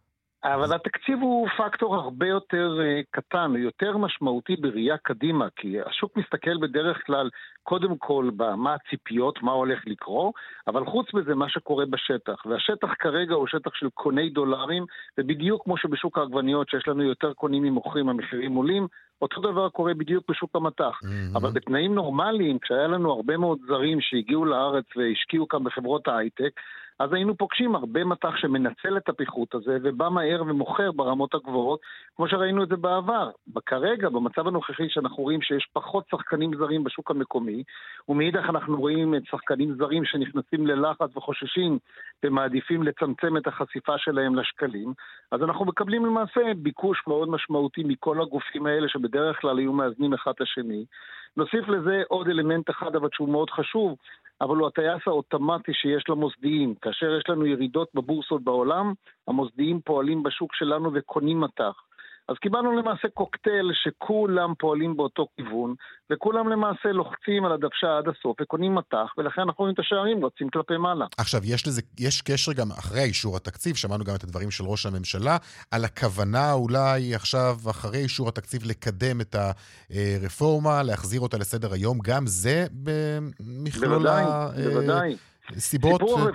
אבל התקציב הוא פקטור הרבה יותר uh, קטן, יותר משמעותי בראייה קדימה, כי השוק מסתכל בדרך כלל קודם כל במה הציפיות, מה הולך לקרות, אבל חוץ מזה מה שקורה בשטח. והשטח כרגע הוא שטח של קוני דולרים, ובדיוק כמו שבשוק העגבניות שיש לנו יותר קונים ממוכרים, המחירים עולים, אותו דבר קורה בדיוק בשוק המטח. Mm-hmm. אבל בתנאים נורמליים, כשהיה לנו הרבה מאוד זרים שהגיעו לארץ והשקיעו כאן בחברות ההייטק, אז היינו פוגשים הרבה מטח שמנצל את הפיחות הזה ובא מהר ומוכר ברמות הגבוהות, כמו שראינו את זה בעבר. כרגע, במצב הנוכחי שאנחנו רואים שיש פחות שחקנים זרים בשוק המקומי, ומאידך אנחנו רואים את שחקנים זרים שנכנסים ללחץ וחוששים ומעדיפים לצמצם את החשיפה שלהם לשקלים, אז אנחנו מקבלים למעשה ביקוש מאוד משמעותי מכל הגופים האלה שבדרך כלל היו מאזנים אחד את השני. נוסיף לזה עוד אלמנט אחד, אבל שהוא מאוד חשוב, אבל הוא הטייס האוטומטי שיש למוסדיים. כאשר יש לנו ירידות בבורסות בעולם, המוסדיים פועלים בשוק שלנו וקונים מטח. אז קיבלנו למעשה קוקטייל שכולם פועלים באותו כיוון, וכולם למעשה לוחצים על הדוושה עד הסוף וקונים מטח, ולכן אנחנו רואים את השערים רצים כלפי מעלה. עכשיו, יש לזה, יש קשר גם אחרי אישור התקציב, שמענו גם את הדברים של ראש הממשלה, על הכוונה אולי עכשיו, אחרי אישור התקציב, לקדם את הרפורמה, להחזיר אותה לסדר היום, גם זה במכלול בוודאי, ה... בוודאי. סיבות... סיפור,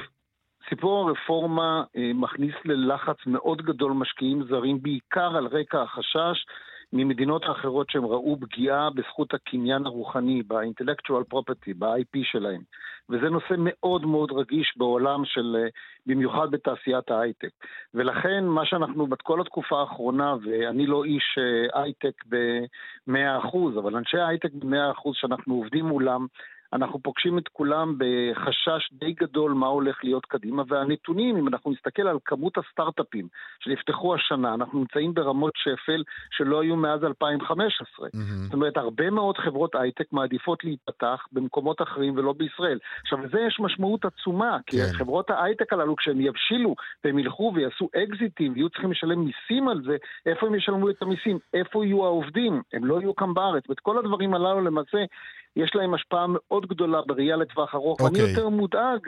סיפור הרפורמה אה, מכניס ללחץ מאוד גדול משקיעים זרים, בעיקר על רקע החשש ממדינות האחרות שהם ראו פגיעה בזכות הקניין הרוחני, ב-intellectual property, ב-IP שלהם. וזה נושא מאוד מאוד רגיש בעולם של, אה, במיוחד בתעשיית ההייטק. ולכן מה שאנחנו, בכל התקופה האחרונה, ואני לא איש אה, הייטק ב-100%, אבל אנשי הייטק ב-100% שאנחנו עובדים מולם, אנחנו פוגשים את כולם בחשש די גדול מה הולך להיות קדימה, והנתונים, אם אנחנו נסתכל על כמות הסטארט-אפים שנפתחו השנה, אנחנו נמצאים ברמות שפל שלא היו מאז 2015. Mm-hmm. זאת אומרת, הרבה מאוד חברות הייטק מעדיפות להיפתח במקומות אחרים ולא בישראל. עכשיו, לזה יש משמעות עצומה, כי כן. חברות ההייטק הללו, כשהם יבשילו והם ילכו ויעשו אקזיטים ויהיו צריכים לשלם מיסים על זה, איפה הם ישלמו את המיסים? איפה יהיו העובדים? הם לא יהיו כאן בארץ. ואת כל הדברים הללו למעשה, יש להם השפעה מאוד גדולה בראייה לטווח ארוך. Okay. אני אוקיי. יותר מודאג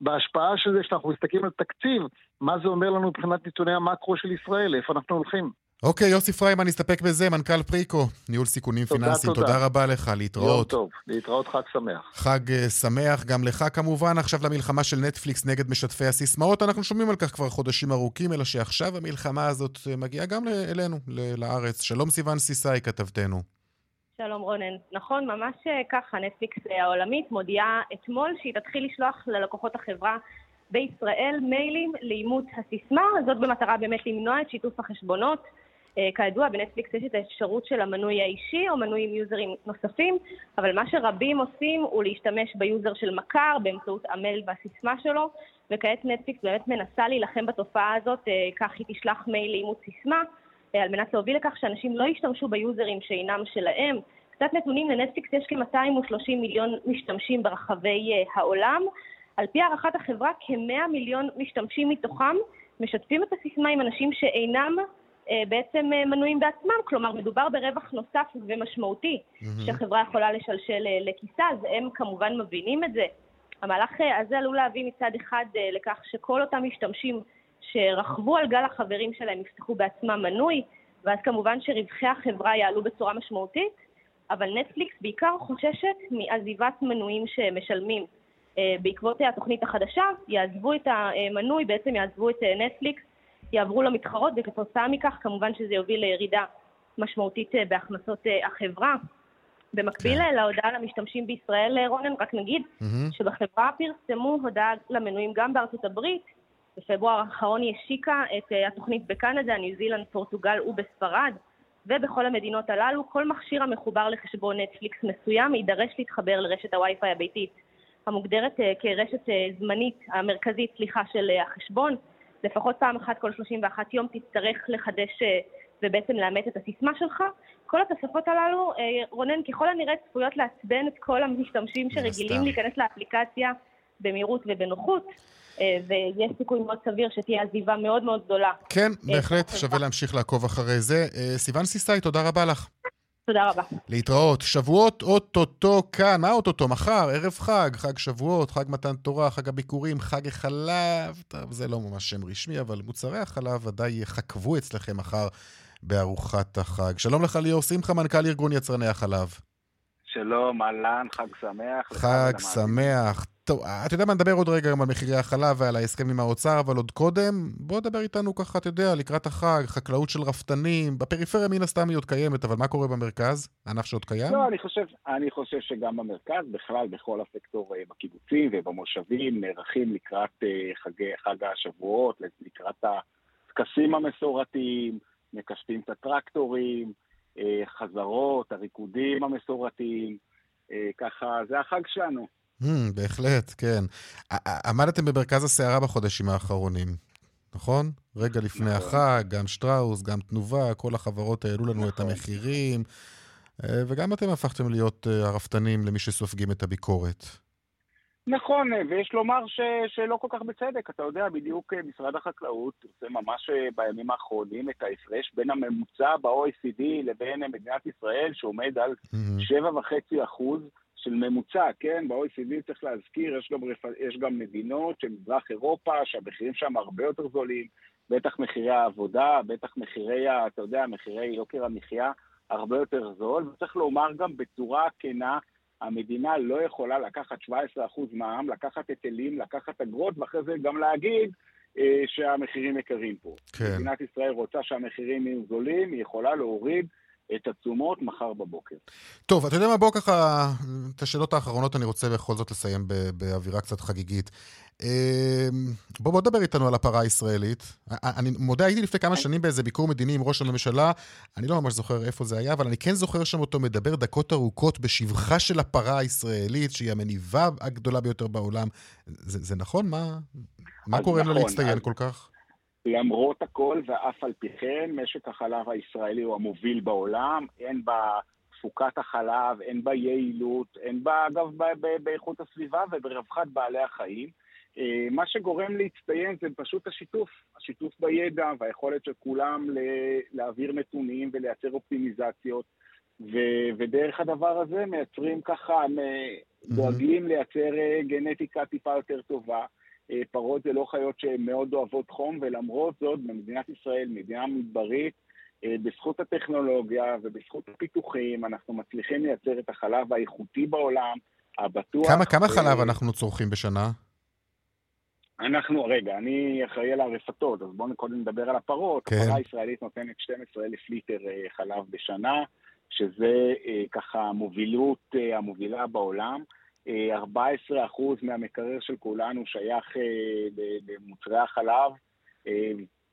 בהשפעה של זה שאנחנו מסתכלים על תקציב, מה זה אומר לנו מבחינת נתוני המקרו של ישראל, לאיפה אנחנו הולכים. אוקיי, יוסי פריימן, נסתפק בזה, מנכ"ל פריקו, ניהול סיכונים תודה, פיננסיים. תודה. תודה רבה לך, להתראות. יום טוב, להתראות חג שמח. חג uh, שמח גם לך כמובן. עכשיו למלחמה של נטפליקס נגד משתפי הסיסמאות. אנחנו שומעים על כך כבר חודשים ארוכים, אלא שעכשיו המלחמה הזאת אה, מגיעה גם אלינו, לארץ. שלום סיון סיסאי, כתבתנו. שלום רונן. נכון, ממש אה, ככה, נטפליקס העולמית מודיעה אתמול שהיא תתחיל לשלוח ללקוחות החברה בישראל מיילים לאימות הסיסמה, זאת במטרה באמת למנוע את שיתוף החשבונות. אה, כידוע, בנטפליקס יש את האפשרות של המנוי האישי או מנוי עם יוזרים נוספים, אבל מה שרבים עושים הוא להשתמש ביוזר של מכר באמצעות המייל והסיסמה שלו, וכעת נטפליקס באמת מנסה להילחם בתופעה הזאת, אה, כך היא תשלח מייל לאימות סיסמה, אה, על מנת להוביל לכך שאנשים לא ישתמשו ביוזרים שאינם שלהם. קצת נתונים, לנטפליקס יש כ-230 מיליון משתמשים ברחבי העולם. על פי הערכת החברה, כ-100 מיליון משתמשים מתוכם משתפים את הסיסמה עם אנשים שאינם אה, בעצם אה, מנויים בעצמם, כלומר מדובר ברווח נוסף ומשמעותי mm-hmm. שהחברה יכולה לשלשל אה, לכיסה, אז הם כמובן מבינים את זה. המהלך הזה עלול להביא מצד אחד לכך שכל אותם משתמשים שרכבו על גל החברים שלהם יפתחו בעצמם מנוי, ואז כמובן שרווחי החברה יעלו בצורה משמעותית, אבל נטפליקס בעיקר חוששת מעזיבת מנויים שמשלמים. בעקבות התוכנית החדשה, יעזבו את המנוי, בעצם יעזבו את נטפליקס יעברו למתחרות, וכתוצאה מכך כמובן שזה יוביל לירידה משמעותית אה, בהכנסות אה, החברה. במקביל כן. להודעה למשתמשים בישראל, אה, רונן, רק נגיד mm-hmm. שבחברה פרסמו הודעה למנויים גם בארצות הברית. בפברואר האחרון היא השיקה את התוכנית בקנדה, ניו זילנד, פורטוגל ובספרד. ובכל המדינות הללו, כל מכשיר המחובר לחשבון נטפליקס מסוים יידרש להתחבר לרשת הווי-פיי הביתית, המוגדרת כרשת זמנית, המרכזית, סליחה, של החשבון. לפחות פעם אחת כל 31 יום תצטרך לחדש אה, ובעצם לאמת את הסיסמה שלך. כל התוספות הללו, אה, רונן, ככל הנראה צפויות לעצבן את כל המשתמשים שרגילים להיכנס לאפליקציה במהירות ובנוחות. אה, ויש סיכוי מאוד סביר שתהיה עזיבה מאוד מאוד גדולה. כן, בהחלט, שווה להמשיך לעקוב אחרי זה. סיון סיסאי, תודה רבה לך. תודה רבה. להתראות. שבועות אוטוטו כאן. מה אוטוטו? מחר, ערב חג, חג שבועות, חג מתן תורה, חג הביקורים, חג החלב. טוב, זה לא ממש שם רשמי, אבל מוצרי החלב ודאי יחכבו אצלכם מחר בארוחת החג. שלום לך ליאור שמחה, מנכ"ל ארגון יצרני החלב. שלום, אהלן, חג שמח. חג שמח. טוב, אתה יודע מה, נדבר עוד רגע גם על מחירי החלב ועל ההסכם עם האוצר, אבל עוד קודם, בוא נדבר איתנו ככה, אתה יודע, לקראת החג, חקלאות של רפתנים, בפריפריה מן הסתם היא עוד קיימת, אבל מה קורה במרכז? ענף שעוד קיים? לא, אני חושב, אני חושב שגם במרכז, בכלל, בכל הסקטור, אה, בקיבוצים ובמושבים, נערכים לקראת אה, חג, חג השבועות, לקראת הטקסים המסורתיים, מקשטים את הטרקטורים, אה, חזרות, הריקודים המסורתיים, ככה, זה החג שלנו. Mm, בהחלט, כן. עמדתם במרכז הסערה בחודשים האחרונים, נכון? רגע לפני נכון. החג, גם שטראוס, גם תנובה, כל החברות העלו לנו נכון. את המחירים, אה, וגם אתם הפכתם להיות אה, הרפתנים למי שסופגים את הביקורת. נכון, אה, ויש לומר ש, שלא כל כך בצדק. אתה יודע, בדיוק משרד החקלאות עושה ממש בימים האחרונים את ההפרש בין הממוצע ב-OECD לבין מדינת ישראל, שעומד על mm-hmm. 7.5 אחוז. של ממוצע, כן? ב-OECD צריך להזכיר, יש גם, יש גם מדינות של מזרח אירופה, שהמחירים שם הרבה יותר זולים, בטח מחירי העבודה, בטח מחירי, אתה יודע, מחירי יוקר המחיה הרבה יותר זול, וצריך לומר גם בצורה כנה, המדינה לא יכולה לקחת 17% מע"מ, לקחת היטלים, לקחת אגרות, ואחרי זה גם להגיד אה, שהמחירים יקרים פה. כן. מדינת ישראל רוצה שהמחירים יהיו זולים, היא יכולה להוריד את התשומות מחר בבוקר. טוב, אתה יודע מה? בוא ככה, את השאלות האחרונות אני רוצה בכל זאת לסיים באווירה קצת חגיגית. אמ, בוא, בוא דבר איתנו על הפרה הישראלית. אני מודה, הייתי לפני כמה שנים באיזה ביקור מדיני עם ראש הממשלה, אני לא ממש זוכר איפה זה היה, אבל אני כן זוכר שם אותו מדבר דקות ארוכות בשבחה של הפרה הישראלית, שהיא המניבה הגדולה ביותר בעולם. זה, זה נכון? מה, מה קורה נכון, לה להצטיין כל כך? למרות הכל ואף על פי כן, משק החלב הישראלי הוא המוביל בעולם, אין בה תפוקת החלב, אין בה יעילות, אין בה, אגב, באיכות הסביבה וברווחת בעלי החיים. אה, מה שגורם להצטיין זה פשוט השיתוף, השיתוף בידע והיכולת של כולם להעביר נתונים ולייצר אופטימיזציות, ו- ודרך הדבר הזה מייצרים ככה, דואגים לייצר אה, גנטיקה טיפה יותר טובה. אה, פרות זה לא חיות שהן מאוד אוהבות חום, ולמרות זאת, במדינת ישראל, מדינה מדברית, בזכות הטכנולוגיה ובזכות הפיתוחים, אנחנו מצליחים לייצר את החלב האיכותי בעולם, הבטוח. כמה, כמה חלב אנחנו צורכים בשנה? אנחנו, רגע, אני אחראי על הרפתות, אז בואו קודם נדבר על הפרות. כן. הפרה הישראלית נותנת 12,000 ליטר אה, חלב בשנה, שזה אה, ככה המובילות אה, המובילה בעולם. 14% מהמקרר של כולנו שייך למוצרי החלב.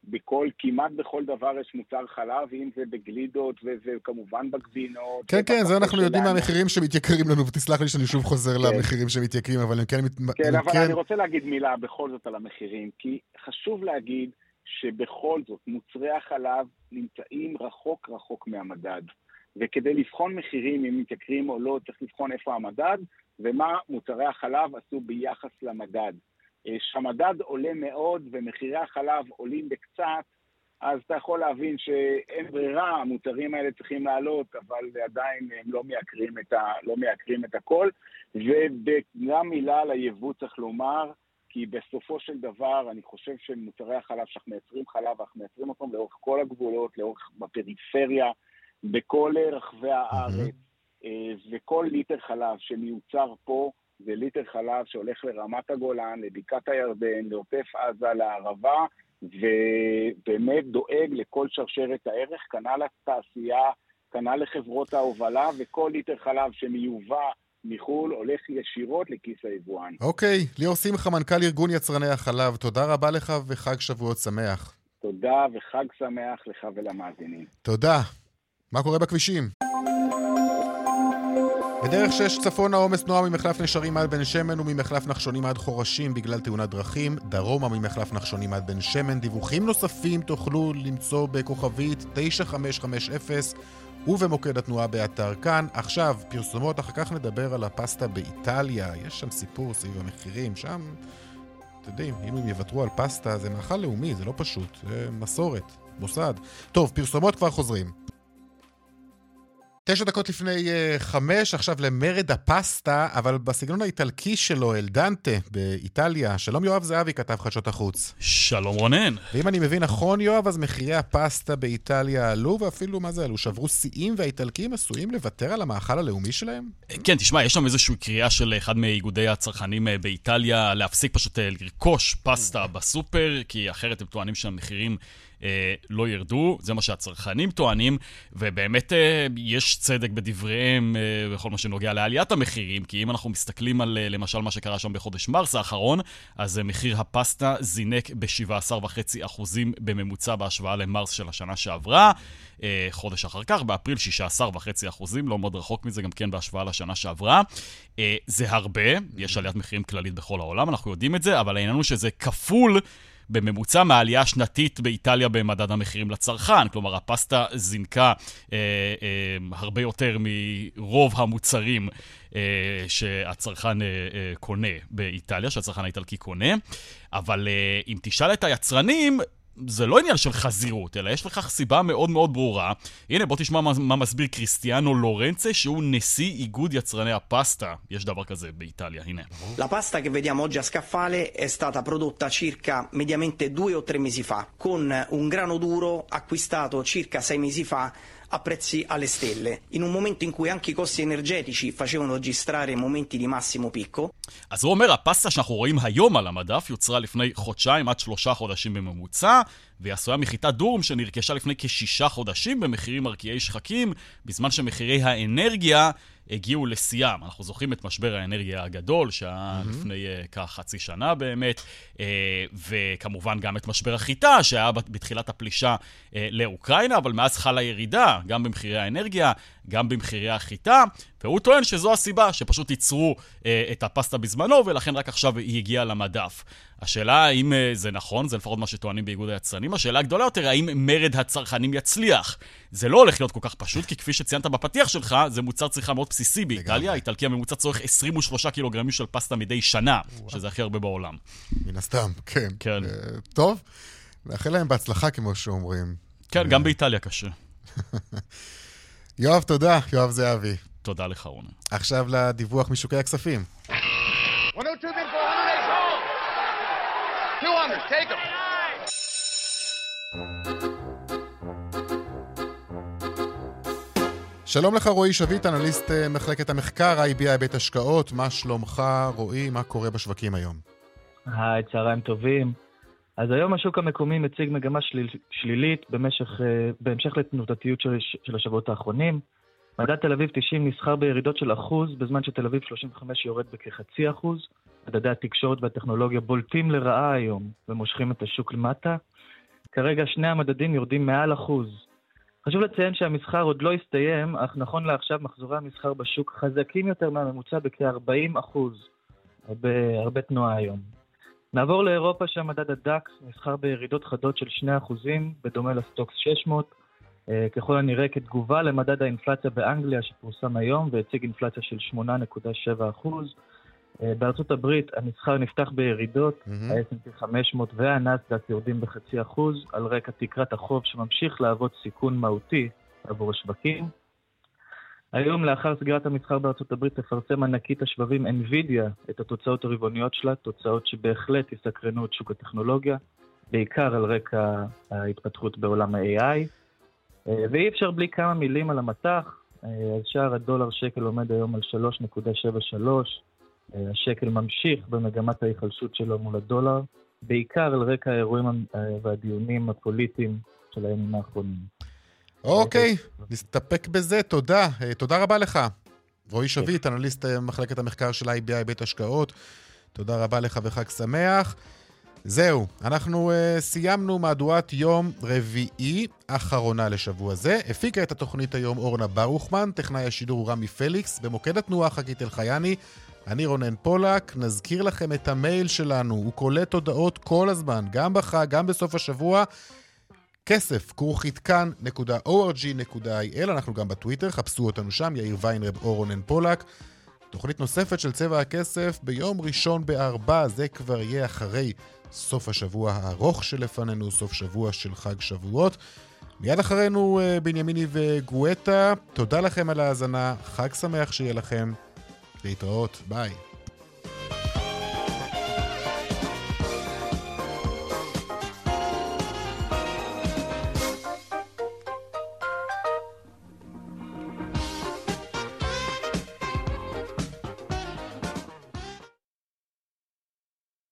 בכל, כמעט בכל דבר יש מוצר חלב, אם זה בגלידות וכמובן בגבינות. כן, כן, זה אנחנו יודעים מהמחירים שמתייקרים לנו, ותסלח לי שאני שוב חוזר כן. למחירים שמתייקרים, אבל הם כן... כן, אבל כן... אני רוצה להגיד מילה בכל זאת על המחירים, כי חשוב להגיד שבכל זאת מוצרי החלב נמצאים רחוק רחוק מהמדד. וכדי לבחון מחירים, אם מתייקרים או לא, צריך לבחון איפה המדד, ומה מוצרי החלב עשו ביחס למדד. אה, שהמדד עולה מאוד ומחירי החלב עולים בקצת, אז אתה יכול להבין שאין ברירה, המוצרים האלה צריכים לעלות, אבל עדיין הם לא מייקרים את, ה, לא מייקרים את הכל. וגם מילה על היבוא צריך לומר, כי בסופו של דבר, אני חושב שמוצרי החלב, שאנחנו מייצרים חלב, אנחנו מייצרים אותם לאורך כל הגבולות, לאורך, בפריפריה, בכל רחבי הארץ, mm-hmm. וכל ליטר חלב שמיוצר פה, זה ליטר חלב שהולך לרמת הגולן, לבקעת הירדן, לעוטף עזה, לערבה, ובאמת דואג לכל שרשרת הערך, כנ"ל לתעשייה, כנ"ל לחברות ההובלה, וכל ליטר חלב שמיובא מחו"ל הולך ישירות לכיס היבואן. אוקיי, ליאור שמחה, מנכ"ל ארגון יצרני החלב, תודה רבה לך וחג שבועות שמח. תודה וחג שמח לך ולמאזינים. תודה. מה קורה בכבישים? בדרך 6 צפון העומס תנועה ממחלף נשרים עד בן שמן וממחלף נחשונים עד חורשים בגלל תאונת דרכים, דרומה ממחלף נחשונים עד בן שמן. דיווחים נוספים תוכלו למצוא בכוכבית 9550 ובמוקד התנועה באתר כאן. עכשיו, פרסומות, אחר כך נדבר על הפסטה באיטליה. יש שם סיפור סביב המחירים, שם, אתם יודעים, אם הם יוותרו על פסטה, זה מאכל לאומי, זה לא פשוט, זה מסורת, מוסד. טוב, פרסומות כבר חוזרים. תשע דקות לפני uh, חמש, עכשיו למרד הפסטה, אבל בסגנון האיטלקי שלו, אלדנטה, באיטליה. שלום יואב זהבי, כתב חדשות החוץ. שלום רונן. ואם אני מבין נכון, יואב, אז מחירי הפסטה באיטליה עלו, ואפילו, מה זה עלו? שברו שיאים, והאיטלקים עשויים לוותר על המאכל הלאומי שלהם? כן, תשמע, יש שם איזושהי קריאה של אחד מאיגודי הצרכנים אה, באיטליה להפסיק פשוט אה, לרכוש פסטה בסופר, כי אחרת הם טוענים שהמחירים... אה, לא ירדו, זה מה שהצרכנים טוענים, ובאמת אה, יש צדק בדבריהם אה, בכל מה שנוגע לעליית המחירים, כי אם אנחנו מסתכלים על אה, למשל מה שקרה שם בחודש מרס האחרון, אז אה, מחיר הפסטה זינק ב-17.5% בממוצע בהשוואה למרס של השנה שעברה. אה, חודש אחר כך, באפריל 16.5%, לא מאוד רחוק מזה, גם כן בהשוואה לשנה שעברה. אה, זה הרבה, יש עליית מחירים כללית בכל העולם, אנחנו יודעים את זה, אבל העניין הוא שזה כפול. בממוצע מהעלייה השנתית באיטליה במדד המחירים לצרכן. כלומר, הפסטה זינקה אה, אה, הרבה יותר מרוב המוצרים אה, שהצרכן אה, אה, קונה באיטליה, שהצרכן האיטלקי קונה. אבל אה, אם תשאל את היצרנים, זה לא עניין של חזירות, אלא יש לכך סיבה מאוד מאוד ברורה. הנה, בוא תשמע מה, מה מסביר קריסטיאנו לורנצה, שהוא נשיא איגוד יצרני הפסטה. יש דבר כזה באיטליה, הנה. La pasta che vediamo oggi a scaffale è stata prodotta circa mediamente due o tre mesi fa, con un grano duro acquistato circa sei mesi fa a prezzi alle stelle, in un momento in cui anche i costi energetici facevano registrare momenti di massimo picco. אז הוא אומר, הפסטה שאנחנו רואים היום על המדף יוצרה לפני חודשיים עד שלושה חודשים בממוצע, והיא עשויה מחיטת דורם שנרכשה לפני כשישה חודשים במחירים מרקיעי שחקים, בזמן שמחירי האנרגיה הגיעו לשיאם. אנחנו זוכרים את משבר האנרגיה הגדול, שהיה mm-hmm. לפני uh, כחצי שנה באמת, uh, וכמובן גם את משבר החיטה, שהיה בתחילת הפלישה uh, לאוקראינה, אבל מאז חלה ירידה, גם במחירי האנרגיה, גם במחירי החיטה, והוא טוען שזו הסיבה, שפשוט ייצרו uh, את הפסטה בזמנו, ולכן רק עכשיו היא הגיעה למדף. השאלה האם uh, זה נכון, זה לפחות מה שטוענים באיגוד היצרנים, השאלה הגדולה יותר, האם מרד הצרכנים יצליח? זה לא הולך להיות כל כך פשוט, כי כפי שציינת בפתיח שלך, זה מוצר צריכה מאוד בסיסי באיטליה. האיטלקי הממוצע צורך 23 קילוגרמים של פסטה מדי שנה, וואו. שזה הכי הרבה בעולם. מן הסתם, כן. כן. Uh, טוב, נאחל להם בהצלחה, כמו שאומרים. כן, גם באיטליה קשה. <laughs> יואב, תודה, יואב זהבי. תודה לך, רונן. עכשיו לדיווח משוקי הכספים. 200, take them. שלום לך רועי שביט, אנליסט אה, מחלקת המחקר IBI בית השקעות, מה שלומך רועי, מה קורה בשווקים היום? היי, צהריים טובים. אז היום השוק המקומי מציג מגמה שליל, שלילית במשך, אה, בהמשך לתנודתיות של, של השבועות האחרונים. מדד תל אביב 90 נסחר בירידות של אחוז, בזמן שתל אביב 35 יורד בכחצי אחוז. מדדי התקשורת והטכנולוגיה בולטים לרעה היום ומושכים את השוק למטה. כרגע שני המדדים יורדים מעל אחוז. חשוב לציין שהמסחר עוד לא הסתיים, אך נכון לעכשיו מחזורי המסחר בשוק חזקים יותר מהממוצע בכ-40 אחוז. הרבה, הרבה תנועה היום. נעבור לאירופה שהמדד הדקס נסחר בירידות חדות של 2 אחוזים, בדומה לסטוקס 600, אה, ככל הנראה כתגובה למדד האינפלציה באנגליה שפורסם היום והציג אינפלציה של 8.7 אחוז. אה, בארצות הברית המסחר נפתח בירידות, mm-hmm. ה-S&P 500 והנאסדק יורדים בחצי אחוז, על רקע תקרת החוב שממשיך להוות סיכון מהותי עבור השווקים. היום, לאחר סגירת המסחר בארצות הברית, תפרסם ענקית השבבים NVIDIA את התוצאות הרבעוניות שלה, תוצאות שבהחלט יסקרנו את שוק הטכנולוגיה, בעיקר על רקע ההתפתחות בעולם ה-AI. אה, ואי אפשר בלי כמה מילים על המטח, אה, אז שער הדולר שקל עומד היום על 3.73, השקל ממשיך במגמת ההיחלשות שלו מול הדולר, בעיקר על רקע האירועים והדיונים הפוליטיים של הימים האחרונים. אוקיי, נסתפק בזה, תודה. אה, תודה רבה לך. רועי שביט, אנליסט אה, מחלקת המחקר של IBI בית השקעות. תודה רבה לך וחג שמח. זהו, אנחנו uh, סיימנו מהדורת יום רביעי, אחרונה לשבוע זה. הפיקה את התוכנית היום אורנה ברוכמן, טכנאי השידור הוא רמי פליקס, במוקד התנועה חגית אלחייני. אני רונן פולק, נזכיר לכם את המייל שלנו, הוא קולט הודעות כל הזמן, גם בחג, גם בסוף השבוע. כסף, כרוכית kan.org.il, אנחנו גם בטוויטר, חפשו אותנו שם, יאיר ויינרב או רונן פולק. תוכנית נוספת של צבע הכסף ביום ראשון בארבע, זה כבר יהיה אחרי סוף השבוע הארוך שלפנינו, סוף שבוע של חג שבועות. מיד אחרינו אה, בנימיני וגואטה, תודה לכם על ההאזנה, חג שמח שיהיה לכם. להתראות, ביי.